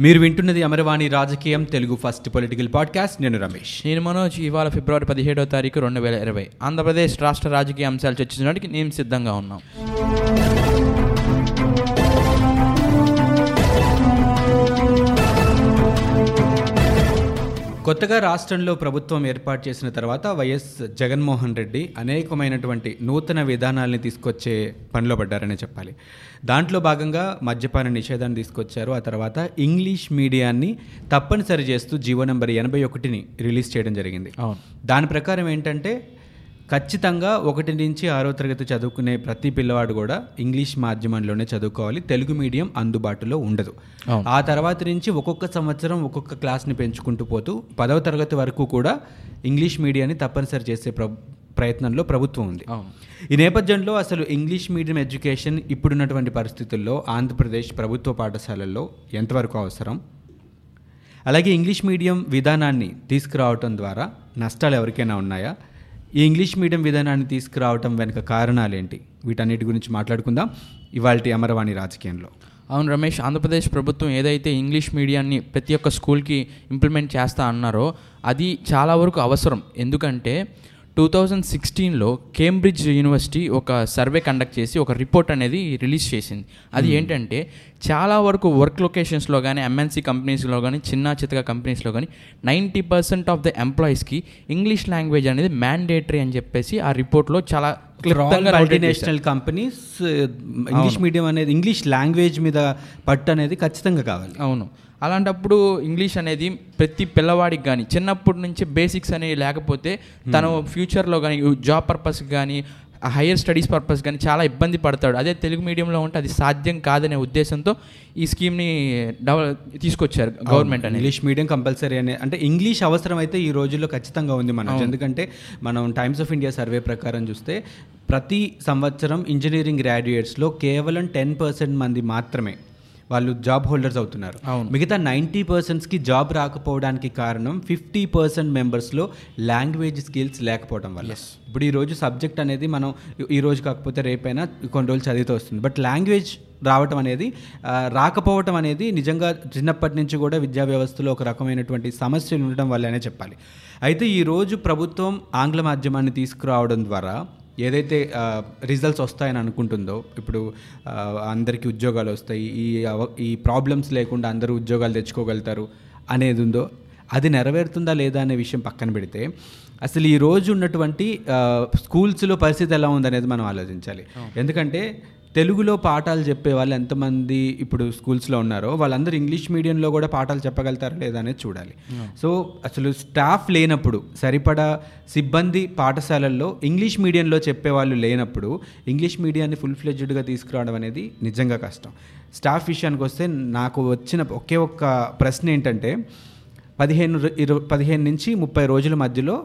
మీరు వింటున్నది అమరవాణి రాజకీయం తెలుగు ఫస్ట్ పొలిటికల్ పాడ్కాస్ట్. నేను రమేష్. నేను మనోజ్ ఇవాళ ఫిబ్రవరి పదిహేడో తారీఖు రెండు వేల ఇరవై. ఆంధ్రప్రదేశ్ రాష్ట్ర రాజకీయ అంశాలు చర్చించడానికి నేను సిద్ధంగా ఉన్నాం. కొత్తగా రాష్ట్రంలో ప్రభుత్వం ఏర్పాటు చేసిన తర్వాత వైఎస్ జగన్మోహన్ రెడ్డి అనేకమైనటువంటి నూతన విధానాల్ని తీసుకొచ్చే పనిలో పడ్డారనే చెప్పాలి. దాంట్లో భాగంగా మద్యపాన నిషేధాన్ని తీసుకొచ్చారు. ఆ తర్వాత ఇంగ్లీష్ మీడియాన్ని తప్పనిసరి చేస్తూ జీవో నెంబర్ ఎనభై ఒకటిని రిలీజ్ చేయడం జరిగింది. దాని ప్రకారం ఏంటంటే ఖచ్చితంగా ఒకటి నుంచి ఆరో తరగతి చదువుకునే ప్రతి పిల్లవాడు కూడా ఇంగ్లీష్ మాధ్యమంలోనే చదువుకోవాలి. తెలుగు మీడియం అందుబాటులో ఉండదు. ఆ తర్వాత నుంచి ఒక్కొక్క సంవత్సరం ఒక్కొక్క క్లాస్ని పెంచుకుంటూ పోతూ పదవ తరగతి వరకు కూడా ఇంగ్లీష్ మీడియాని తప్పనిసరి చేసే ప్ర ప్రయత్నంలో ప్రభుత్వం ఉంది. ఈ నేపథ్యంలో అసలు ఇంగ్లీష్ మీడియం ఎడ్యుకేషన్ ఇప్పుడున్నటువంటి పరిస్థితుల్లో ఆంధ్రప్రదేశ్ ప్రభుత్వ పాఠశాలల్లో ఎంతవరకు అవసరం? అలాగే ఇంగ్లీష్ మీడియం విధానాన్ని తీసుకురావటం ద్వారా నష్టాలు ఎవరికైనా ఉన్నాయా? ఈ ఇంగ్లీష్ మీడియం విధానాన్ని తీసుకురావటం వెనుక కారణాలేంటి? వీటన్నిటి గురించి మాట్లాడుకుందాం. ఇవాళ అమరవాణి రాజకీయంలో. అవును రమేష్ ఆంధ్రప్రదేశ్ ప్రభుత్వం ఏదైతే ఇంగ్లీష్ మీడియాన్ని ప్రతి ఒక్క స్కూల్కి ఇంప్లిమెంట్ చేస్తా అన్నారో అది చాలా వరకు అవసరం. ఎందుకంటే టూ థౌజండ్ సిక్స్టీన్లో కేంబ్రిడ్జ్ యూనివర్సిటీ ఒక సర్వే కండక్ట్ చేసి ఒక రిపోర్ట్ అనేది రిలీజ్ చేసింది అది ఏంటంటే చాలా వరకు వర్క్ లొకేషన్స్లో కానీ ఎంఎన్సీ కంపెనీస్లో కానీ చిన్న చితక కంపెనీస్లో కానీ నైంటీ పర్సెంట్ ఆఫ్ ద ఎంప్లాయీస్కి ఇంగ్లీష్ లాంగ్వేజ్ అనేది మ్యాండేటరీ అని చెప్పేసి ఆ రిపోర్ట్లో చాలా. మల్టీనేషనల్ కంపెనీస్ ఇంగ్లీష్ మీడియం అనేది ఇంగ్లీష్ లాంగ్వేజ్ మీద పట్టు అనేది ఖచ్చితంగా కావాలి. అవును. అలాంటప్పుడు ఇంగ్లీష్ అనేది ప్రతి పిల్లవాడికి కానీ చిన్నప్పటి నుంచి బేసిక్స్ అనేవి లేకపోతే తను ఫ్యూచర్లో కానీ జాబ్ పర్పస్ కానీ హైయర్ స్టడీస్ పర్పస్ కానీ చాలా ఇబ్బంది పడతాడు. అదే తెలుగు మీడియంలో ఉంటే అది సాధ్యం కాదనే ఉద్దేశంతో ఈ స్కీమ్ని డెవలప్ తీసుకొచ్చారు గవర్నమెంట్ అనేది. ఇంగ్లీష్ మీడియం కంపల్సరీ అనే అంటే ఇంగ్లీష్ అవసరం అయితే ఈ రోజుల్లో ఖచ్చితంగా ఉంది మనం ఎందుకంటే మనం టైమ్స్ ఆఫ్ ఇండియా సర్వే ప్రకారం చూస్తే ప్రతి సంవత్సరం ఇంజనీరింగ్ గ్రాడ్యుయేట్స్లో కేవలం టెన్ పర్సెంట్ మంది మాత్రమే వాళ్ళు జాబ్ హోల్డర్స్ అవుతున్నారు. మిగతా నైంటీ పర్సెంట్స్కి జాబ్ రాకపోవడానికి కారణం ఫిఫ్టీ పర్సెంట్ మెంబర్స్లో లాంగ్వేజ్ స్కిల్స్ లేకపోవడం వల్ల. ఇప్పుడు ఈ రోజు సబ్జెక్ట్ అనేది మనం ఈ- ఈ రోజు కాకపోతే రేపైనా కొన్ని రోజులు చదివితే వస్తుంది. బట్ లాంగ్వేజ్ రావటం అనేది రాకపోవటం అనేది నిజంగా చిన్నప్పటి నుంచి కూడా విద్యా వ్యవస్థలో ఒక రకమైనటువంటి సమస్యలు ఉండటం వల్లనే చెప్పాలి. అయితే ఈ రోజు ప్రభుత్వం ఆంగ్ల మాధ్యమాన్ని తీసుకురావడం ద్వారా ఏదైతే రిజల్ట్స్ వస్తాయని అనుకుంటుందో ఇప్పుడు అందరికీ ఉద్యోగాలు వస్తాయి ఈ ఈ ప్రాబ్లమ్స్ లేకుండా అందరూ ఉద్యోగాలు తెచ్చుకోగలుగుతారు అనేది ఉందో అది నెరవేరుతుందా లేదా అనే విషయం పక్కన పెడితే అసలు ఈ రోజు ఉన్నటువంటి స్కూల్స్లో పరిస్థితి ఎలా ఉందనేది మనం ఆలోచించాలి. ఎందుకంటే తెలుగులో పాఠాలు చెప్పే వాళ్ళు ఎంతమంది ఇప్పుడు స్కూల్స్లో ఉన్నారో వాళ్ళందరూ ఇంగ్లీష్ మీడియంలో కూడా పాఠాలు చెప్పగలుగుతారా లేదా అనేది చూడాలి. సో అసలు స్టాఫ్ లేనప్పుడు సరిపడా సిబ్బంది పాఠశాలల్లో ఇంగ్లీష్ మీడియంలో చెప్పేవాళ్ళు లేనప్పుడు ఇంగ్లీష్ మీడియాన్ని ఫుల్ ఫ్లెడ్జ్డ్గా తీసుకురావడం అనేది నిజంగా కష్టం. స్టాఫ్ విషయానికి వస్తే నాకు వచ్చిన ఒకే ఒక్క ప్రశ్న ఏంటంటే పదిహేను ఇరవై పదిహేను నుంచి ముప్పై రోజుల మధ్యలో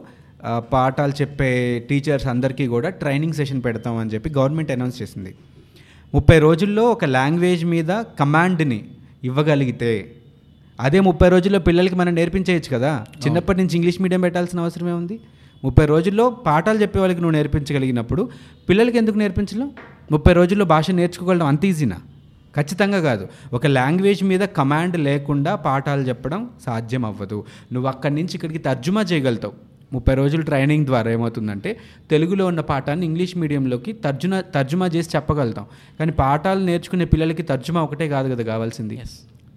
పాఠాలు చెప్పే టీచర్స్ అందరికీ కూడా ట్రైనింగ్ సెషన్ పెడతామని చెప్పి గవర్నమెంట్ అనౌన్స్ చేసింది. ముప్పై రోజుల్లో ఒక లాంగ్వేజ్ మీద కమాండ్ని ఇవ్వగలిగితే అదే ముప్పై రోజుల్లో పిల్లలకి మనం నేర్పించేయచ్చు కదా. చిన్నప్పటి నుంచి ఇంగ్లీష్ మీడియం పెట్టాల్సిన అవసరమే ఉంది ముప్పై రోజుల్లో పాఠాలు చెప్పే వాళ్ళకి నువ్వు నేర్పించగలిగినప్పుడు పిల్లలకి ఎందుకు నేర్పించలేం? ముప్పై రోజుల్లో భాష నేర్చుకోగలడం అంత ఈజీనా? ఖచ్చితంగా కాదు. ఒక లాంగ్వేజ్ మీద కమాండ్ లేకుండా పాఠాలు చెప్పడం సాధ్యం అవ్వదు నువ్వు అక్కడి నుంచి ఇక్కడికి తర్జుమా చేయగలుగుతావు. ముప్పై రోజులు ట్రైనింగ్ ద్వారా ఏమవుతుందంటే తెలుగులో ఉన్న పాఠాన్ని ఇంగ్లీష్ మీడియంలోకి తర్జుమా తర్జుమా చేసి చెప్పగలుగుతాం. కానీ పాఠాలు నేర్చుకునే పిల్లలకి తర్జుమా ఒకటే కాదు కదా కావాల్సింది.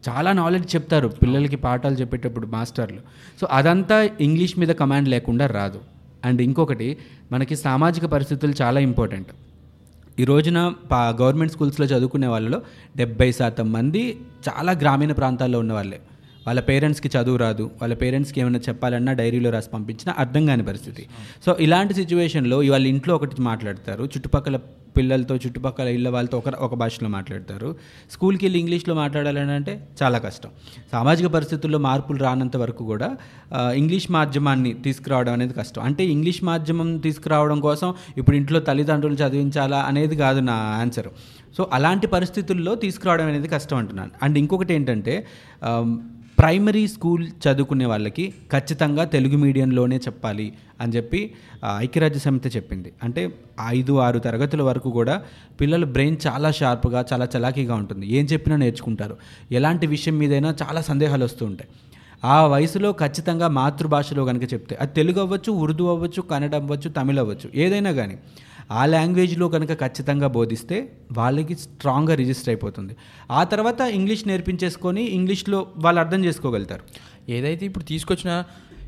చాలా నాలెడ్జ్ చెప్తారు పిల్లలకి పాఠాలు చెప్పేటప్పుడు మాస్టర్లు. సో అదంతా ఇంగ్లీష్ మీద కమాండ్ లేకుండా రాదు. అండ్ ఇంకొకటి మనకి సామాజిక పరిస్థితులు చాలా ఇంపార్టెంట్ ఈ రోజున పా గవర్నమెంట్ స్కూల్స్లో చదువుకునే వాళ్ళలో డెబ్బై శాతం మంది చాలా గ్రామీణ ప్రాంతాల్లో ఉన్న వాళ్ళ పేరెంట్స్కి చదువు రాదు. వాళ్ళ పేరెంట్స్కి ఏమైనా చెప్పాలన్నా డైరీలో రాసి పంపించినా అర్థం కాని పరిస్థితి. సో ఇలాంటి సిచ్యువేషన్లో వాళ్ళ ఇంట్లో ఒకటి మాట్లాడతారు. చుట్టుపక్కల పిల్లలతో చుట్టుపక్కల ఇళ్ళ వాళ్ళతో ఒక ఒక భాషలో మాట్లాడతారు. స్కూల్కి వెళ్ళి ఇంగ్లీష్లో మాట్లాడాలని అంటే చాలా కష్టం. సామాజిక పరిస్థితుల్లో మార్పులు రానంత వరకు కూడా ఇంగ్లీష్ మాధ్యమాన్ని తీసుకురావడం అనేది కష్టం. అంటే ఇంగ్లీష్ మాధ్యమం తీసుకురావడం కోసం ఇప్పుడు ఇంట్లో తల్లిదండ్రులు చదివించాలా అనేది కాదు నా ఆన్సర్. సో అలాంటి పరిస్థితుల్లో తీసుకురావడం అనేది కష్టం అంటున్నాను. అండ్ ఇంకొకటి ఏంటంటే ప్రైమరీ స్కూల్ చదువుకునే వాళ్ళకి ఖచ్చితంగా తెలుగు మీడియంలోనే చెప్పాలి అని చెప్పి ఐక్యరాజ్య సమితి చెప్పింది. అంటే ఐదు ఆరు తరగతుల వరకు కూడా పిల్లల బ్రెయిన్ చాలా షార్ప్గా చాలా చలాకీగా ఉంటుంది. ఏం చెప్పినా నేర్చుకుంటారు. ఎలాంటి విషయం మీదైనా చాలా సందేహాలు వస్తూ ఉంటాయి. ఆ వయసులో ఖచ్చితంగా మాతృభాషలో కనుక చెప్తే అది తెలుగు అవ్వచ్చు ఉర్దూ అవ్వచ్చు కన్నడ అవ్వచ్చు తమిళ అవ్వచ్చు ఏదైనా కానీ ఆ లాంగ్వేజ్లో కనుక ఖచ్చితంగా బోధిస్తే వాళ్ళకి స్ట్రాంగ్గా రిజిస్టర్ అయిపోతుంది. ఆ తర్వాత ఇంగ్లీష్ నేర్పించేసుకొని ఇంగ్లీష్లో వాళ్ళు అర్థం చేసుకోగలుగుతారు. ఏదైతే ఇప్పుడు తీసుకొచ్చిన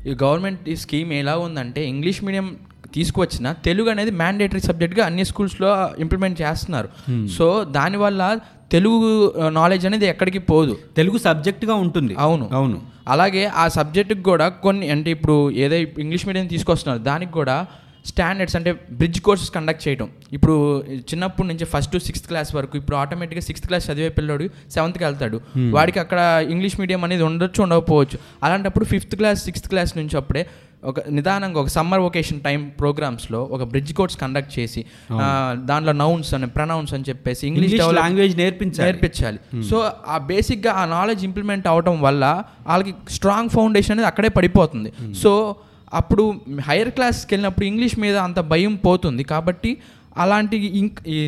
ఈ గవర్నమెంట్ ఈ స్కీమ్ ఎలా ఉందంటే ఇంగ్లీష్ మీడియం తీసుకువచ్చిన తెలుగు అనేది మ్యాండేటరీ సబ్జెక్ట్గా అన్ని స్కూల్స్లో ఇంప్లిమెంట్ చేస్తున్నారు. సో దానివల్ల తెలుగు నాలెడ్జ్ అనేది ఎక్కడికి పోదు. తెలుగు సబ్జెక్ట్గా ఉంటుంది. అవును. అవును. అలాగే ఆ సబ్జెక్టుకి కూడా కొన్ని అంటే ఇప్పుడు ఏదో ఇంగ్లీష్ మీడియం తీసుకొస్తున్నారు దానికి కూడా స్టాండర్డ్స్ అంటే బ్రిడ్జ్ కోర్సెస్ కండక్ట్ చేయడం ఇప్పుడు చిన్నప్పటి నుంచి ఫస్ట్ టు సిక్స్త్ క్లాస్ వరకు ఇప్పుడు ఆటోమేటిక్గా సిక్స్త్ క్లాస్ చదివే పిల్లోడు సెవెంత్కి వెళ్తాడు. వాడికి అక్కడ ఇంగ్లీష్ మీడియం అనేది ఉండొచ్చు ఉండకపోవచ్చు. అలాంటప్పుడు ఫిఫ్త్ క్లాస్ సిక్స్త్ క్లాస్ నుంచి అప్పుడే ఒక నిదానంగా ఒక సమ్మర్ వొకేషన్ టైం ప్రోగ్రామ్స్లో ఒక బ్రిడ్జ్ కోర్స్ కండక్ట్ చేసి దాంట్లో నౌన్స్ అని ప్రనౌన్స్ అని చెప్పేసి ఇంగ్లీష్ లాంగ్వేజ్ నేర్పించాలి. నేర్పించాలి. సో ఆ బేసిక్గా ఆ నాలెడ్జ్ ఇంప్లిమెంట్ అవడం వల్ల వాళ్ళకి స్ట్రాంగ్ ఫౌండేషన్ అనేది అక్కడే పడిపోతుంది. సో అప్పుడు హైయర్ క్లాస్కి వెళ్ళినప్పుడు ఇంగ్లీష్ మీద అంత భయం పోతుంది. కాబట్టి అలాంటి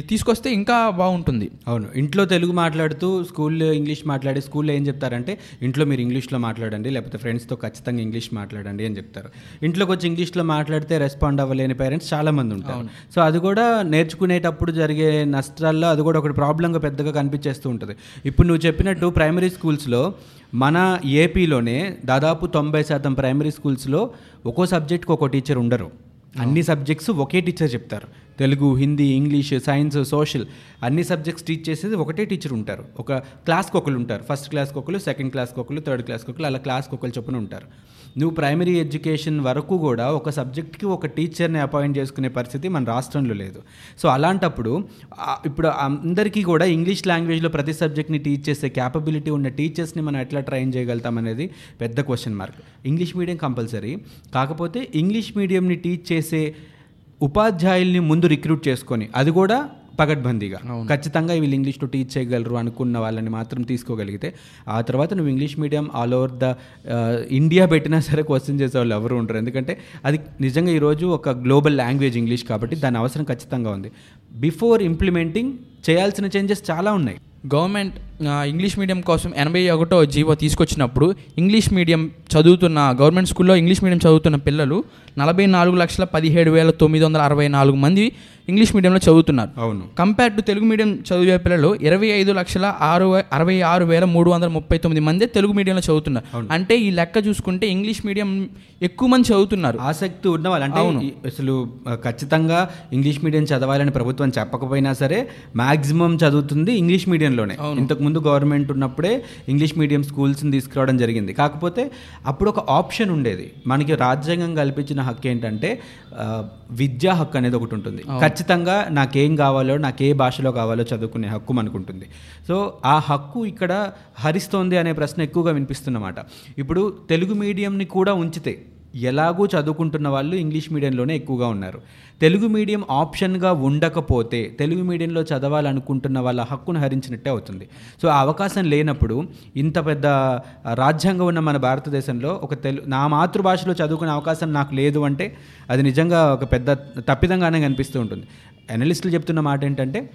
తీసుకొస్తే ఇంకా బాగుంటుంది. అవును. ఇంట్లో తెలుగు మాట్లాడుతూ స్కూల్లో ఇంగ్లీష్ మాట్లాడి స్కూల్లో ఏం చెప్తారంటే ఇంట్లో మీరు ఇంగ్లీష్లో మాట్లాడండి లేకపోతే ఫ్రెండ్స్తో ఖచ్చితంగా ఇంగ్లీష్ మాట్లాడండి అని చెప్తారు. ఇంట్లోకి వచ్చి ఇంగ్లీష్లో మాట్లాడితే రెస్పాండ్ అవ్వలేని పేరెంట్స్ చాలామంది ఉంటారు. సో అది కూడా నేర్చుకునేటప్పుడు జరిగే నష్టాల్లో అది కూడా ఒకటి ప్రాబ్లంగా పెద్దగా కనిపించేస్తూ ఉంటుంది. ఇప్పుడు నువ్వు చెప్పినట్టు ప్రైమరీ స్కూల్స్లో మన ఏపీలోనే దాదాపు తొంభై శాతం ప్రైమరీ స్కూల్స్లో ఒక్కో సబ్జెక్ట్కి ఒక్కో టీచర్ ఉండరు. అన్ని సబ్జెక్ట్స్ ఒకే టీచర్ చెప్తారు. Telugu Hindi English science social అన్ని సబ్జెక్ట్స్ టీచ్ చేసేది ఒకటే టీచర్ ఉంటారు. ఒక క్లాస్కి ఒకరు ఉంటారు. ఫస్ట్ క్లాస్కి ఒకరు సెకండ్ క్లాస్కి ఒకరు థర్డ్ క్లాస్కి ఒకరు అలా క్లాస్కి ఒకరు చొప్పున ఉంటారు. నువ్వు ప్రైమరీ ఎడ్యుకేషన్ వరకు కూడా ఒక సబ్జెక్ట్కి ఒక టీచర్ని అపాయింట్ చేసుకునే పరిస్థితి మన రాష్ట్రంలో లేదు. సో అలాంటప్పుడు ఇప్పుడు అందరికీ కూడా ఇంగ్లీష్ లాంగ్వేజ్లో ప్రతి సబ్జెక్ట్ని టీచ్ చేసే క్యాపబిలిటీ ఉన్న టీచర్స్ని మనం ఎట్లా ట్రైన్ చేయగలుగుతాం అనేది పెద్ద question mark. English medium compulsory. కాకపోతే ఇంగ్లీష్ మీడియంని టీచ్ చేసే ఉపాధ్యాయుల్ని ముందు రిక్రూట్ చేసుకొని అది కూడా పగడ్బందీగా. ఖచ్చితంగా వీళ్ళు ఇంగ్లీష్లో టీచ్ చేయగలరు అనుకున్న వాళ్ళని మాత్రం తీసుకోగలిగితే ఆ తర్వాత నువ్వు English medium all over the India పెట్టినా సరే క్వశ్చన్ చేసే వాళ్ళు ఎవరు ఉండరు. ఎందుకంటే అది నిజంగా ఈరోజు ఒక గ్లోబల్ లాంగ్వేజ్ ఇంగ్లీష్ కాబట్టి దాని అవసరం ఖచ్చితంగా ఉంది. బిఫోర్ ఇంప్లిమెంటింగ్ చేయాల్సిన చేంజెస్ చాలా ఉన్నాయి. గవర్నమెంట్ ఇంగ్లీష్ మీడియం కోసం ఎనభై ఒకటో జీవో తీసుకొచ్చినప్పుడు ఇంగ్లీష్ మీడియం చదువుతున్న గవర్నమెంట్ స్కూల్లో ఇంగ్లీష్ మీడియం చదువుతున్న పిల్లలు నలభై నాలుగు లక్షల పదిహేడు వేల తొమ్మిది వందల అరవై నాలుగు మంది ఇంగ్లీష్ మీడియంలో చదువుతున్నారు. అవును. కంపేర్ టు తెలుగు మీడియం చదివే పిల్లలు ఇరవై ఐదు లక్షల ఆరు అరవై ఆరు వేల మూడు వందల ముప్పై తొమ్మిది మంది తెలుగు మీడియంలో చదువుతున్నారు. అంటే ఈ లెక్క చూసుకుంటే ఇంగ్లీష్ మీడియం ఎక్కువ మంది చదువుతున్నారు. ఆసక్తి ఉన్న వాళ్ళు అంటే ఈ- అసలు ఖచ్చితంగా ఇంగ్లీష్ మీడియం చదవాలని ప్రభుత్వం చెప్పకపోయినా సరే మాక్సిమం చదువుతుంది ఇంగ్లీష్ మీడియంలోనే. ఇంతకు ముందు గవర్నమెంట్ ఉన్నప్పుడే ఇంగ్లీష్ మీడియం స్కూల్స్ని తీసుకురావడం జరిగింది. కాకపోతే అప్పుడు ఒక ఆప్షన్ ఉండేది. మనకి రాజ్యాంగం కల్పించిన హక్కు ఏంటంటే విద్యా హక్కు అనేది ఒకటి ఉంటుంది. ఖచ్చితంగా నాకేం కావాలో నాకు ఏ భాషలో కావాలో చదువుకునే హక్కు మనకుంటుంది. సో ఆ హక్కు ఇక్కడ హరిస్తోంది అనే ప్రశ్న ఎక్కువగా వినిపిస్తున్నమాట. ఇప్పుడు తెలుగు మీడియంని కూడా ఉంచితే ఎలాగూ చదువుకుంటున్న వాళ్ళు ఇంగ్లీష్ మీడియంలోనే ఎక్కువగా ఉన్నారు. తెలుగు మీడియం ఆప్షన్గా ఉండకపోతే తెలుగు మీడియంలో చదవాలనుకుంటున్న వాళ్ళ హక్కును హరించినట్టే అవుతుంది. సో ఆ అవకాశం లేనప్పుడు ఇంత పెద్ద రాజ్యాంగం ఉన్న మన భారతదేశంలో ఒక తెలు నా మాతృభాషలో చదువుకునే అవకాశం నాకు లేదు అంటే అది నిజంగా ఒక పెద్ద తప్పిదంగానే కనిపిస్తూ ఉంటుంది. అనలిస్టులు చెప్తున్న మాట ఏంటంటే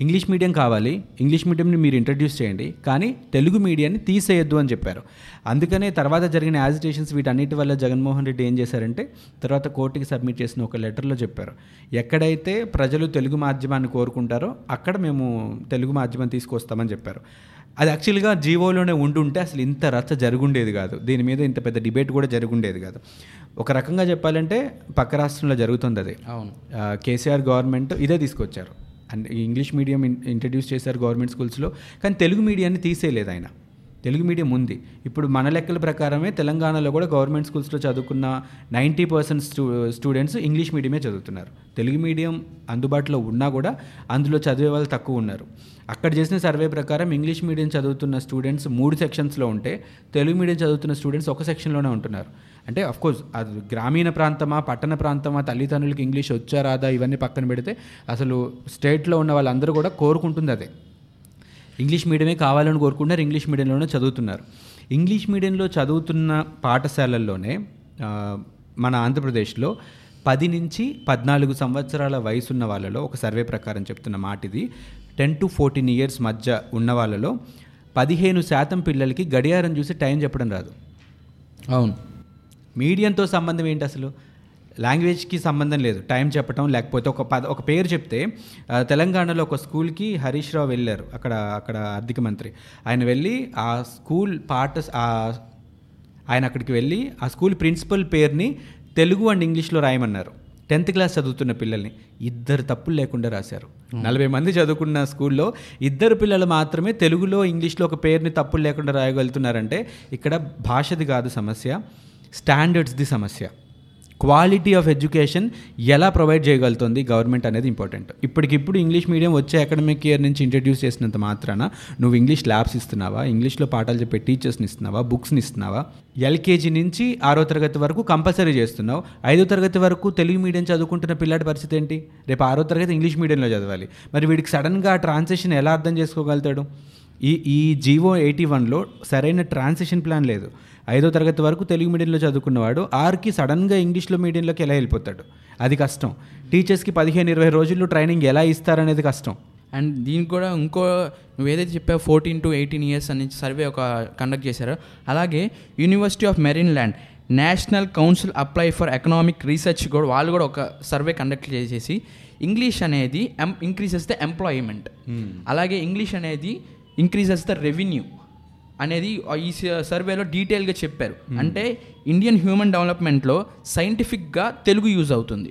ఇంగ్లీష్ మీడియం కావాలి ఇంగ్లీష్ మీడియంని మీరు ఇంట్రడ్యూస్ చేయండి కానీ తెలుగు మీడియాన్ని తీసేయొద్దు అని చెప్పారు. అందుకనే తర్వాత జరిగిన యాజిటేషన్స్ వీటన్నిటి వల్ల జగన్మోహన్ రెడ్డి ఏం చేశారంటే తర్వాత కోర్టుకి సబ్మిట్ చేసిన ఒక లెటర్లో చెప్పారు. ఎక్కడైతే ప్రజలు తెలుగు మాధ్యమాన్ని కోరుకుంటారో అక్కడ మేము తెలుగు మాధ్యమం తీసుకొస్తామని చెప్పారు. అది యాక్చువల్గా జీవోలోనే ఉండుంటే అసలు ఇంత రచ్చ జరుగుండేది కాదు. దీని మీద ఇంత పెద్ద డిబేట్ కూడా జరుగుండేది కాదు. ఒక రకంగా చెప్పాలంటే పక్క రాష్ట్రంలో జరుగుతుంది అది. అవును. కేసీఆర్ గవర్నమెంట్ ఇదే తీసుకొచ్చారు. అండ్ ఇంగ్లీష్ మీడియం ఇంట్రడ్యూస్ చేశారు గవర్నమెంట్ స్కూల్స్లో కానీ తెలుగు మీడియాన్ని తీసేయలేదు ఆయన. తెలుగు మీడియం ఉంది. ఇప్పుడు మన లెక్కల ప్రకారమే తెలంగాణలో కూడా గవర్నమెంట్ స్కూల్స్లో చదువుకున్న ninety percent stu students English మీడియమే చదువుతున్నారు. తెలుగు మీడియం అందుబాటులో ఉన్నా కూడా అందులో చదివే వాళ్ళు తక్కువ ఉన్నారు. అక్కడ చేసిన సర్వే ప్రకారం ఇంగ్లీష్ మీడియం చదువుతున్న స్టూడెంట్స్ మూడు సెక్షన్స్లో ఉంటే తెలుగు మీడియం చదువుతున్న స్టూడెంట్స్ ఒక సెక్షన్లోనే ఉంటున్నారు. అంటే అఫ్ కోర్స్ అది గ్రామీణ ప్రాంతమా పట్టణ ప్రాంతమా తల్లిదండ్రులకి ఇంగ్లీష్ వచ్చా రాదా ఇవన్నీ పక్కన పెడితే అసలు స్టేట్లో ఉన్న వాళ్ళందరూ కూడా కోరుకుంటుంది అదే. ఇంగ్లీష్ మీడియమే కావాలని కోరుకుంటున్నారు ఇంగ్లీష్ మీడియంలోనే చదువుతున్నారు. ఇంగ్లీష్ మీడియంలో చదువుతున్న పాఠశాలల్లోనే మన ఆంధ్రప్రదేశ్లో పది నుంచి పద్నాలుగు సంవత్సరాల వయసున్న వాళ్ళలో ఒక సర్వే ప్రకారం చెప్తున్న మాట ఇది టెన్ టు ఫోర్టీన్ ఇయర్స్ మధ్య ఉన్న వాళ్ళలో పదిహేను శాతం పిల్లలకి గడియారం చూసి టైం చెప్పడం రాదు. అవును. మీడియంతో సంబంధం ఏంటి అసలు? లాంగ్వేజ్కి సంబంధం లేదు. టైం చెప్పటం లేకపోతే ఒక పద ఒక పేరు చెప్తే తెలంగాణలో ఒక స్కూల్కి హరీష్ రావు వెళ్ళారు. అక్కడ అక్కడ ఆర్థిక మంత్రి. ఆయన వెళ్ళి ఆ స్కూల్ పాఠ ఆయన అక్కడికి వెళ్ళి ఆ స్కూల్ ప్రిన్సిపల్ పేరుని తెలుగు అండ్ ఇంగ్లీష్లో రాయమన్నారు. టెన్త్ క్లాస్ చదువుతున్న పిల్లల్ని ఇద్దరు తప్పులు లేకుండా రాశారు. నలభై మంది చదువుకున్న స్కూల్లో ఇద్దరు పిల్లలు మాత్రమే తెలుగులో ఇంగ్లీష్లో ఒక పేరుని తప్పులు లేకుండా రాయగలుగుతున్నారంటే ఇక్కడ భాషది కాదు సమస్య స్టాండర్డ్స్ది సమస్య. క్వాలిటీ ఆఫ్ ఎడ్యుకేషన్ ఎలా ప్రొవైడ్ చేయగలుగుతుంది గవర్నమెంట్ అనేది ఇంపార్టెంట్. ఇప్పటికిప్పుడు ఇంగ్లీష్ మీడియం వచ్చే అకాడమిక్ ఇయర్ నుంచి ఇంట్రడ్యూస్ చేసినంత మాత్రాన నువ్వు ఇంగ్లీష్ ల్యాబ్స్ ఇస్తున్నావా? ఇంగ్లీష్లో పాఠాలు చెప్పే టీచర్స్ని ఇస్తున్నావా? బుక్స్ని ఇస్తున్నావా? ఎల్కేజీ నుంచి ఆరో తరగతి వరకు కంపల్సరీ చేస్తున్నావు. ఐదో తరగతి వరకు తెలుగు మీడియం చదువుకుంటున్న పిల్లాడి పరిస్థితి ఏంటి? రేపు ఆరో తరగతి ఇంగ్లీష్ మీడియంలో చదవాలి. మరి వీడికి సడన్గా ట్రాన్సాక్షన్ ఎలా అర్థం చేసుకోగలుగుతాడు? ఈ ఈ జీవో ఎయిటీ వన్లో సరైన ట్రాన్సిషన్ ప్లాన్ లేదు. ఐదో తరగతి వరకు తెలుగు మీడియంలో చదువుకున్నవాడు ఆర్కి సడన్గా ఇంగ్లీష్లో మీడియంలోకి ఎలా వెళ్ళిపోతాడు? అది కష్టం. టీచర్స్కి పదిహేను ఇరవై రోజుల్లో ట్రైనింగ్ ఎలా ఇస్తారనేది కష్టం. అండ్ దీనికి కూడా ఇంకో నువ్వు ఏదైతే చెప్పావు ఫోర్టీన్ టు ఎయిటీన్ ఇయర్స్ అని సర్వే ఒక కండక్ట్ చేశారో. అలాగే university of Maryland national council apply for economic research కూడా వాళ్ళు కూడా ఒక సర్వే కండక్ట్ చేసేసి ఇంగ్లీష్ అనేది ఎం ఇంక్రీజెస్ ద ఎంప్లాయ్మెంట్. అలాగే ఇంగ్లీష్ అనేది ఇంక్రీజెస్ ద రెవెన్యూ. అనేది ఈ సర్వేలో డీటెయిల్గా చెప్పారు. అంటే ఇండియన్ హ్యూమన్ డెవలప్మెంట్లో సైంటిఫిక్గా తెలుగు యూజ్ అవుతుంది.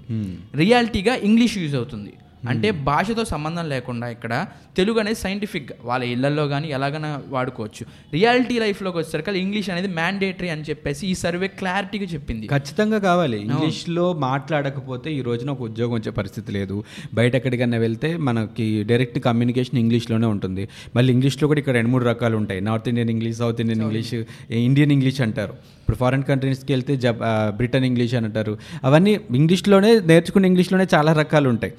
రియాలిటీగా ఇంగ్లీష్ యూజ్ అవుతుంది. అంటే భాషతో సంబంధం లేకుండా ఇక్కడ తెలుగు అనేది సైంటిఫిక్ వాళ్ళ ఇళ్ళలో కానీ ఎలాగైనా వాడుకోవచ్చు. రియాలిటీ లైఫ్లోకి వచ్చేసరికి ఇంగ్లీష్ అనేది మ్యాండేటరీ అని చెప్పేసి ఈ సర్వే క్లారిటీగా చెప్పింది. ఖచ్చితంగా కావాలి. ఇంగ్లీష్లో మాట్లాడకపోతే ఈ రోజున ఒక ఉద్యోగం వచ్చే పరిస్థితి లేదు. బయట ఎక్కడికైనా వెళ్తే మనకి డైరెక్ట్ కమ్యూనికేషన్ ఇంగ్లీష్లోనే ఉంటుంది. మళ్ళీ ఇంగ్లీష్లో కూడా ఇక్కడ రెండు మూడు రకాలు ఉంటాయి. North Indian English south Indian English Indian English అంటారు. ఇప్పుడు ఫారెన్ కంట్రీస్కి వెళ్తే ఆ, బ్రిటన్ ఇంగ్లీష్ అని అంటారు. అవన్నీ ఇంగ్లీష్లోనే నేర్చుకున్న ఇంగ్లీష్లోనే చాలా రకాలు ఉంటాయి.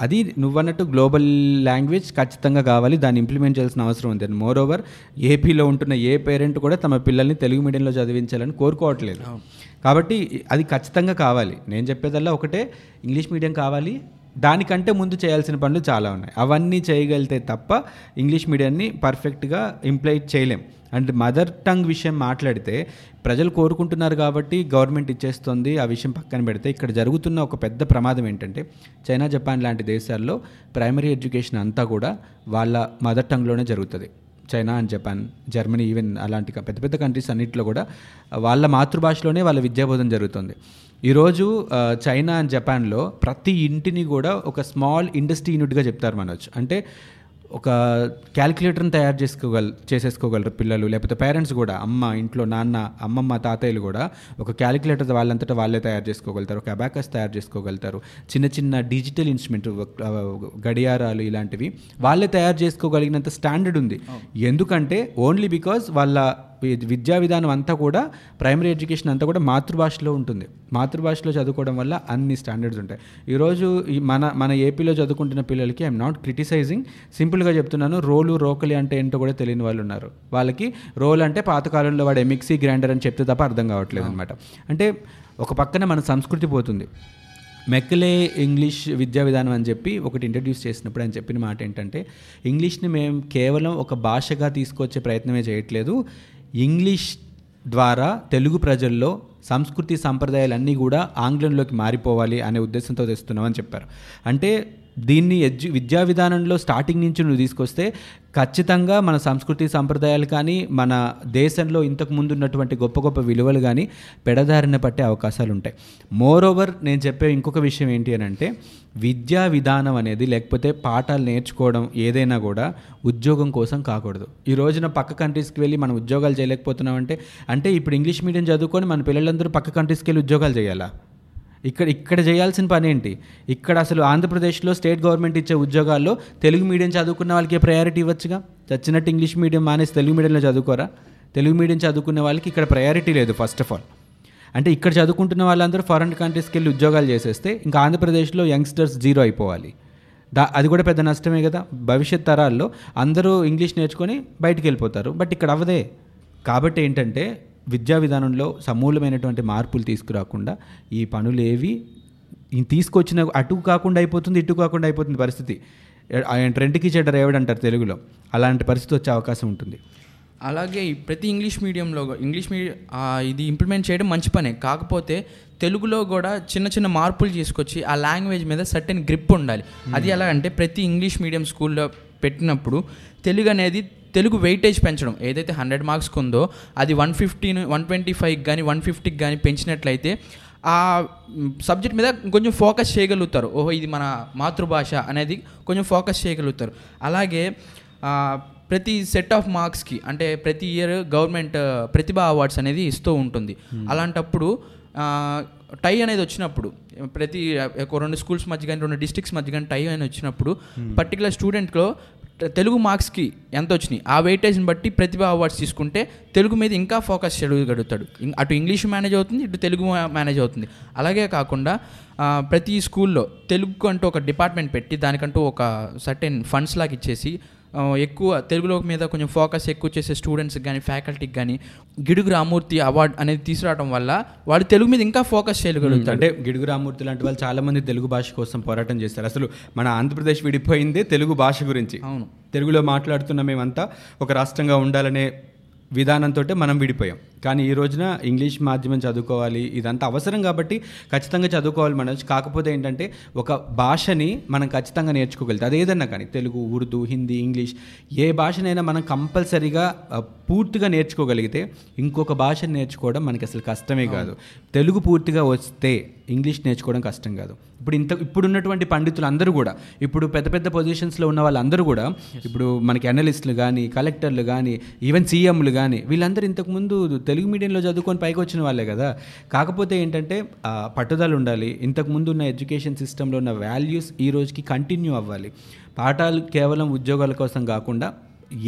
అది నువ్వన్నట్టు గ్లోబల్ లాంగ్వేజ్ ఖచ్చితంగా కావాలి దాన్ని ఇంప్లిమెంట్ చేయాల్సిన అవసరం ఉంది. అండ్ మోర్ ఓవర్ ఏపీలో ఉంటున్న ఏ పేరెంట్ కూడా తమ పిల్లల్ని తెలుగు మీడియంలో చదివించాలని కోరుకోవట్లేదు. కాబట్టి అది ఖచ్చితంగా కావాలి. నేను చెప్పేదల్లా ఒకటే ఇంగ్లీష్ మీడియం కావాలి. దానికంటే ముందు చేయాల్సిన పనులు చాలా ఉన్నాయి. అవన్నీ చేయగలిగితే తప్ప ఇంగ్లీష్ మీడియాన్ని పర్ఫెక్ట్గా ఇంప్లైట్ చేయలేం. అండ్ మదర్ టంగ్ విషయం మాట్లాడితే ప్రజలు కోరుకుంటున్నారు కాబట్టి గవర్నమెంట్ ఇచ్చేస్తుంది ఆ విషయం పక్కన పెడితే ఇక్కడ జరుగుతున్న ఒక పెద్ద ప్రమాదం ఏంటంటే చైనా జపాన్ లాంటి దేశాల్లో ప్రైమరీ ఎడ్యుకేషన్ అంతా కూడా వాళ్ళ మదర్ టంగ్లోనే జరుగుతుంది. China and Japan Germany even అలాంటి పెద్ద పెద్ద కంట్రీస్ అన్నింటిలో కూడా వాళ్ళ మాతృభాషలోనే వాళ్ళ విద్యాబోధన జరుగుతుంది. ఈరోజు చైనా అండ్ జపాన్లో ప్రతి ఇంటిని కూడా ఒక స్మాల్ ఇండస్ట్రీ యూనిట్గా చెప్తారు మనొచ్చు అంటే ఒక క్యాలిక్యులేటర్ని తయారు చేసుకోగల చేసేసుకోగలరు పిల్లలు లేకపోతే పేరెంట్స్ కూడా అమ్మ ఇంట్లో నాన్న అమ్మమ్మ తాతయ్యలు కూడా ఒక క్యాలిక్యులేటర్ వాళ్ళంతటా వాళ్ళే తయారు చేసుకోగలుగుతారు ఒక అబాకస్ తయారు చేసుకోగలుగుతారు. చిన్న చిన్న డిజిటల్ ఇన్స్ట్రుమెంట్ గడియారాలు ఇలాంటివి వాళ్ళే తయారు చేసుకోగలిగినంత స్టాండర్డ్ ఉంది. ఎందుకంటే ఓన్లీ బికాజ్ వాళ్ళ విద్యా విధానం అంతా కూడా ప్రైమరీ ఎడ్యుకేషన్ అంతా కూడా మాతృభాషలో ఉంటుంది. మాతృభాషలో చదువుకోవడం వల్ల అన్ని స్టాండర్డ్స్ ఉంటాయి. ఈరోజు ఈ మన మన ఏపీలో చదువుకుంటున్న పిల్లలకి ఐఎమ్ నాట్ క్రిటిసైజింగ్ సింపుల్గా చెప్తున్నాను రోలు రోకలి అంటే ఏంటో కూడా తెలియని వాళ్ళు ఉన్నారు. వాళ్ళకి రోల్ అంటే పాతకాలంలో వాడు మిక్సీ గ్రైండర్ అని చెప్తే తప్ప అర్థం కావట్లేదు అనమాట అంటే ఒక పక్కన మన సంస్కృతి పోతుంది. మెక్కలే ఇంగ్లీష్ విద్యా విధానం అని చెప్పి ఒకటి ఇంట్రడ్యూస్ చేసినప్పుడు ఆయన చెప్పిన మాట ఏంటంటే ఇంగ్లీష్ని మేము కేవలం ఒక భాషగా తీసుకొచ్చే ప్రయత్నమే చేయట్లేదు. ఇంగ్లీష్ ద్వారా తెలుగు ప్రజల్లో సంస్కృతి సాంప్రదాయాలన్నీ కూడా ఆంగ్లంలోకి మారిపోవాలి అనే ఉద్దేశంతో తెస్తున్నామని చెప్పారు. అంటే దీన్ని ఎడ్యు విద్యా విధానంలో స్టార్టింగ్ నుంచి నువ్వు తీసుకొస్తే ఖచ్చితంగా మన సంస్కృతి సంప్రదాయాలు కానీ మన దేశంలో ఇంతకు ముందు ఉన్నటువంటి గొప్ప గొప్ప విలువలు కానీ పెడదారిన పట్టే అవకాశాలు ఉంటాయి. మోర్ ఓవర్ నేను చెప్పే ఇంకొక విషయం ఏంటి అని అంటే విద్యా విధానం అనేది లేకపోతే పాఠాలు నేర్చుకోవడం ఏదైనా కూడా ఉద్యోగం కోసం కాకూడదు. ఈ రోజున పక్క కంట్రీస్కి వెళ్ళి మనం ఉద్యోగాలు చేయలేకపోతున్నామంటే అంటే ఇప్పుడు ఇంగ్లీష్ మీడియం చదువుకొని మన పిల్లలందరూ పక్క కంట్రీస్కి వెళ్ళి ఉద్యోగాలు చేయాలా? ఇక్కడ ఇక్కడ చేయాల్సిన పని ఏంటి? ఇక్కడ అసలు ఆంధ్రప్రదేశ్లో స్టేట్ గవర్నమెంట్ ఇచ్చే ఉద్యోగాల్లో తెలుగు మీడియం చదువుకున్న వాళ్ళకి ప్రయారిటీ ఇవ్వచ్చుగా? చచ్చినట్టు ఇంగ్లీష్ మీడియం మానేసి తెలుగు మీడియంలో చదువుకోరా? తెలుగు మీడియం చదువుకునే వాళ్ళకి ఇక్కడ ప్రయారిటీ లేదు ఫస్ట్ ఆఫ్ ఆల్ అంటే ఇక్కడ చదువుకుంటున్న వాళ్ళందరూ ఫారెన్ కంట్రీస్కి వెళ్ళి ఉద్యోగాలు చేసేస్తే ఇంకా ఆంధ్రప్రదేశ్లో యంగ్స్టర్స్ జీరో అయిపోవాలి. దా అది కూడా పెద్ద నష్టమే కదా? భవిష్యత్ తరాల్లో అందరూ ఇంగ్లీష్ నేర్చుకొని బయటికి వెళ్ళిపోతారు. బట్ ఇక్కడ అవదే కాబట్టి ఏంటంటే విద్యా విధానంలో సమూలమైనటువంటి మార్పులు తీసుకురాకుండా ఈ పనులేవి ఈ తీసుకొచ్చిన అటు కాకుండా అయిపోతుంది ఇటు కాకుండా అయిపోతుంది పరిస్థితి. ఆయన ట్రెండ్కి చెడ్డర్ ఏవడంటారు తెలుగులో. అలాంటి పరిస్థితి వచ్చే అవకాశం ఉంటుంది. అలాగే ప్రతి ఇంగ్లీష్ మీడియంలో ఇంగ్లీష్ మీడియం ఇది ఇంప్లిమెంట్ చేయడం మంచి పనే. కాకపోతే తెలుగులో కూడా చిన్న చిన్న మార్పులు తీసుకొచ్చి ఆ లాంగ్వేజ్ మీద సర్టెన్ గ్రిప్ ఉండాలి. అది ఎలా అంటే ప్రతి ఇంగ్లీష్ మీడియం స్కూల్లో పెట్టినప్పుడు తెలుగు అనేది తెలుగు వెయిటేజ్ పెంచడం. ఏదైతే హండ్రెడ్ మార్క్స్కి ఉందో అది వన్ ఫిఫ్టీన్ వన్ ట్వంటీ ఫైవ్కి కానీ వన్ ఫిఫ్టీకి కానీ పెంచినట్లయితే ఆ సబ్జెక్ట్ మీద కొంచెం ఫోకస్ చేయగలుగుతారు. ఓహో ఇది మన మాతృభాష అనేది కొంచెం ఫోకస్ చేయగలుగుతారు. అలాగే ప్రతి సెట్ ఆఫ్ మార్క్స్కి అంటే ప్రతి ఇయర్ గవర్నమెంట్ ప్రతిభా అవార్డ్స్ అనేది ఇస్తూ ఉంటుంది. అలాంటప్పుడు టై అనేది వచ్చినప్పుడు ప్రతి రెండు స్కూల్స్ మధ్య కానీ రెండు డిస్ట్రిక్ట్స్ మధ్య కానీ టై అనేది వచ్చినప్పుడు పర్టికులర్ స్టూడెంట్లో తెలుగు మార్క్స్కి ఎంత వచ్చినాయి? ఆ వెయిటేజ్ని బట్టి ప్రతిభ అవార్డ్స్ తీసుకుంటే తెలుగు మీద ఇంకా ఫోకస్ చేయగలుగుతాడు. అటు ఇంగ్లీష్ మేనేజ్ అవుతుంది ఇటు తెలుగు మేనేజ్ అవుతుంది. అలాగే కాకుండా ప్రతి స్కూల్లో తెలుగు అంటూ ఒక డిపార్ట్మెంట్ పెట్టి దానికంటూ ఒక సర్టెన్ ఫండ్స్ లాగా ఇచ్చేసి ఎక్కువ తెలుగులో మీద కొంచెం ఫోకస్ ఎక్కువ చేసే స్టూడెంట్స్కి కానీ ఫ్యాకల్టీకి కానీ గిడుగు రామూర్తి అవార్డ్ అనేది తీసుకురావడం వల్ల వాడు తెలుగు మీద ఇంకా ఫోకస్ చేయగలుగుతాడు అంటే గిడుగు రామూర్తి లాంటి వాళ్ళు చాలా మంది తెలుగు భాష కోసం పోరాటం చేస్తారు. అసలు మన ఆంధ్రప్రదేశ్ విడిపోయిందే తెలుగు భాష గురించి. అవును. తెలుగులో మాట్లాడుతున్న మేమంతా ఒక రాష్ట్రంగా ఉండాలనే విధానంతో మనం విడిపోయాం. కానీ ఈ రోజున ఇంగ్లీష్ మాధ్యమం చదువుకోవాలి ఇదంతా అవసరం కాబట్టి ఖచ్చితంగా చదువుకోవాలి మనం కాకపోతే ఏంటంటే ఒక భాషని మనం ఖచ్చితంగా నేర్చుకోగలుగుతాం. అది ఏదన్నా కానీ తెలుగు ఉర్దూ హిందీ ఇంగ్లీష్ ఏ భాషనైనా మనం కంపల్సరీగా పూర్తిగా నేర్చుకోగలిగితే ఇంకొక భాషను నేర్చుకోవడం మనకి అసలు కష్టమే కాదు. తెలుగు పూర్తిగా వస్తే ఇంగ్లీష్ నేర్చుకోవడం కష్టం కాదు. ఇప్పుడు ఇంత ఇప్పుడున్నటువంటి పండితులు అందరూ కూడా ఇప్పుడు పెద్ద పెద్ద పొజిషన్స్లో ఉన్న వాళ్ళందరూ కూడా ఇప్పుడు మనకి అనలిస్టులు కానీ కలెక్టర్లు కానీ ఈవెన్ సీఎంలు కానీ వీళ్ళందరూ ఇంతకుముందు తెలుగు మీడియంలో చదువుకొని పైకి వచ్చిన వాళ్ళే కదా. కాకపోతే ఏంటంటే పట్టుదల ఉండాలి. ఇంతకుముందు ఉన్న ఎడ్యుకేషన్ సిస్టంలో ఉన్న వాల్యూస్ ఈ రోజుకి కంటిన్యూ అవ్వాలి. పాఠాలు కేవలం ఉద్యోగాల కోసం కాకుండా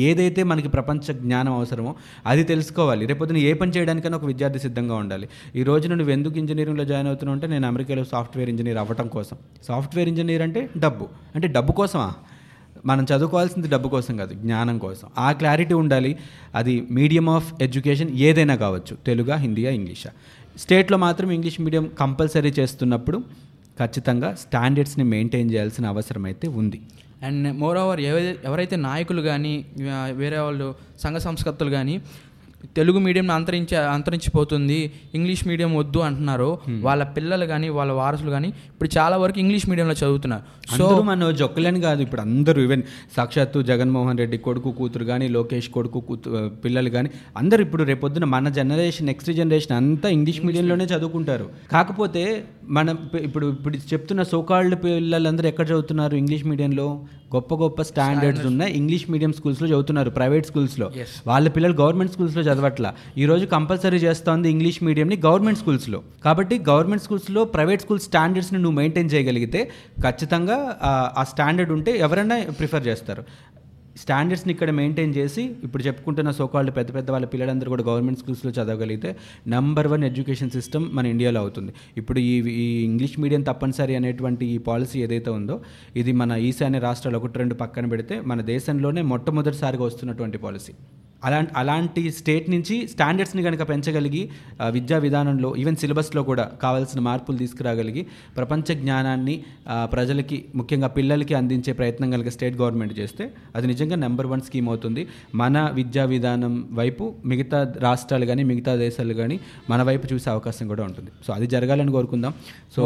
ఏదైతే మనకి ప్రపంచ జ్ఞానం అవసరమో అది తెలుసుకోవాలి. రేపొద్దున ఏ పని చేయడానికైనా ఒక విద్యార్థి సిద్ధంగా ఉండాలి. ఈ రోజు నువ్వు ఎందుకు ఇంజనీరింగ్లో జాయిన్ అవుతున్నావు అంటే నేను అమెరికాలో సాఫ్ట్వేర్ ఇంజనీర్ అవ్వటం కోసం. సాఫ్ట్వేర్ ఇంజనీర్ అంటే డబ్బు. అంటే డబ్బు కోసమా? మనం చదువుకోవాల్సింది డబ్బు కోసం కాదు జ్ఞానం కోసం. ఆ క్లారిటీ ఉండాలి. అది మీడియం ఆఫ్ ఎడ్యుకేషన్ ఏదైనా కావచ్చు. తెలుగా హిందీయా ఇంగ్లీషా. స్టేట్లో మాత్రం ఇంగ్లీష్ మీడియం కంపల్సరీ చేస్తున్నప్పుడు ఖచ్చితంగా స్టాండర్డ్స్ని మెయింటైన్ చేయాల్సిన అవసరం అయితే ఉంది. అండ్ మోర్ ఓవర్ ఎవరైతే నాయకులు కానీ వేరే వాళ్ళు సంఘ సంస్కర్తలు కానీ తెలుగు మీడియం అంతరించి అంతరించిపోతుంది ఇంగ్లీష్ మీడియం వద్దు అంటున్నారో. వాళ్ళ పిల్లలు కానీ వాళ్ళ వారసులు కానీ ఇప్పుడు చాలా వరకు ఇంగ్లీష్ మీడియంలో చదువుతున్నారు. సో మన జొక్కలని కాదు ఇప్పుడు అందరూ ఈవెన్ సాక్షాత్తు జగన్మోహన్ రెడ్డి కొడుకు కూతురు కానీ లోకేష్ కొడుకు కూతు పిల్లలు కానీ అందరూ ఇప్పుడు రేపొద్దున మన జనరేషన్ నెక్స్ట్ జనరేషన్ అంతా ఇంగ్లీష్ మీడియంలోనే చదువుకుంటారు. కాకపోతే మన ఇప్పుడు ఇప్పుడు చెప్తున్న సోకాల్డ్ పిల్లలందరూ ఎక్కడ చదువుతున్నారు ఇంగ్లీష్ మీడియంలో? గొప్ప గొప్ప స్టాండర్డ్స్ ఉన్న ఇంగ్లీష్ మీడియం స్కూల్స్లో చదువుతున్నారు ప్రైవేట్ స్కూల్స్లో వాళ్ళ పిల్లలు గవర్నమెంట్ స్కూల్స్లో చదవట్లా. ఈ రోజు కంపల్సరీ చేస్తోంది ఇంగ్లీష్ మీడియంని గవర్నమెంట్ స్కూల్స్లో కాబట్టి గవర్నమెంట్ స్కూల్స్లో ప్రైవేట్ స్కూల్ స్టాండర్డ్స్ని నువ్వు మెయింటైన్ చేయగలిగితే ఖచ్చితంగా ఆ స్టాండర్డ్ ఉంటే ఎవరైనా ప్రిఫర్ చేస్తారు. స్టాండర్డ్స్ని ఇక్కడ మెయింటైన్ చేసి ఇప్పుడు చెప్పుకుంటున్న సోకాళ్ళు పెద్ద పెద్ద వాళ్ళ పిల్లలందరూ కూడా గవర్నమెంట్ స్కూల్స్లో చదవగలిగితే నంబర్ వన్ ఎడ్యుకేషన్ సిస్టమ్ మన ఇండియాలో అవుతుంది. ఇప్పుడు ఈ ఈ ఇంగ్లీష్ మీడియం తప్పనిసరి అనేటువంటి ఈ పాలసీ ఏదైతే ఉందో ఇది మన ఈశాన్య రాష్ట్రాలు ఒకటి రెండు పక్కన పెడితే మన దేశంలోనే మొట్టమొదటిసారిగా వస్తున్నటువంటి పాలసీ అలాంటి అలాంటి స్టేట్ నుంచి స్టాండర్డ్స్ని కనుక పెంచగలిగి విద్యా విధానంలో ఈవెన్ సిలబస్లో కూడా కావాల్సిన మార్పులు తీసుకురాగలిగి ప్రపంచ జ్ఞానాన్ని ప్రజలకి ముఖ్యంగా పిల్లలకి అందించే ప్రయత్నం కనుక స్టేట్ గవర్నమెంట్ చేస్తే అది నిజంగా నెంబర్ వన్ స్కీమ్ అవుతుంది. మన విద్యా విధానం వైపు మిగతా రాష్ట్రాలు కానీ మిగతా దేశాలు కానీ మన వైపు చూసే అవకాశం కూడా ఉంటుంది. సో అది జరగాలని కోరుకుందాం. సో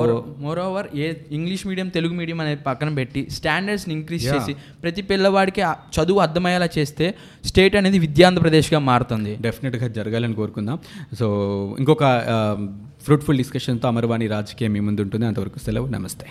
మోర్ ఓవర్ ఏ ఇంగ్లీష్ మీడియం తెలుగు మీడియం అనేది పక్కన పెట్టి స్టాండర్డ్స్ని ఇంక్రీజ్ చేసి ప్రతి పిల్లవాడికి ఆ చదువు అర్థమయ్యేలా చేస్తే స్టేట్ అనేది విద్యాంధ్రప్రదేశ్గా మారుతుంది. డెఫినెట్గా జరగాలని కోరుకుందాం. సో ఇంకొక ఫ్రూట్ఫుల్ డిస్కషన్తో అమర్వాణి రాజకీయం మీ ముందు ఉంటుంది అంతవరకు సెలవు. నమస్తే.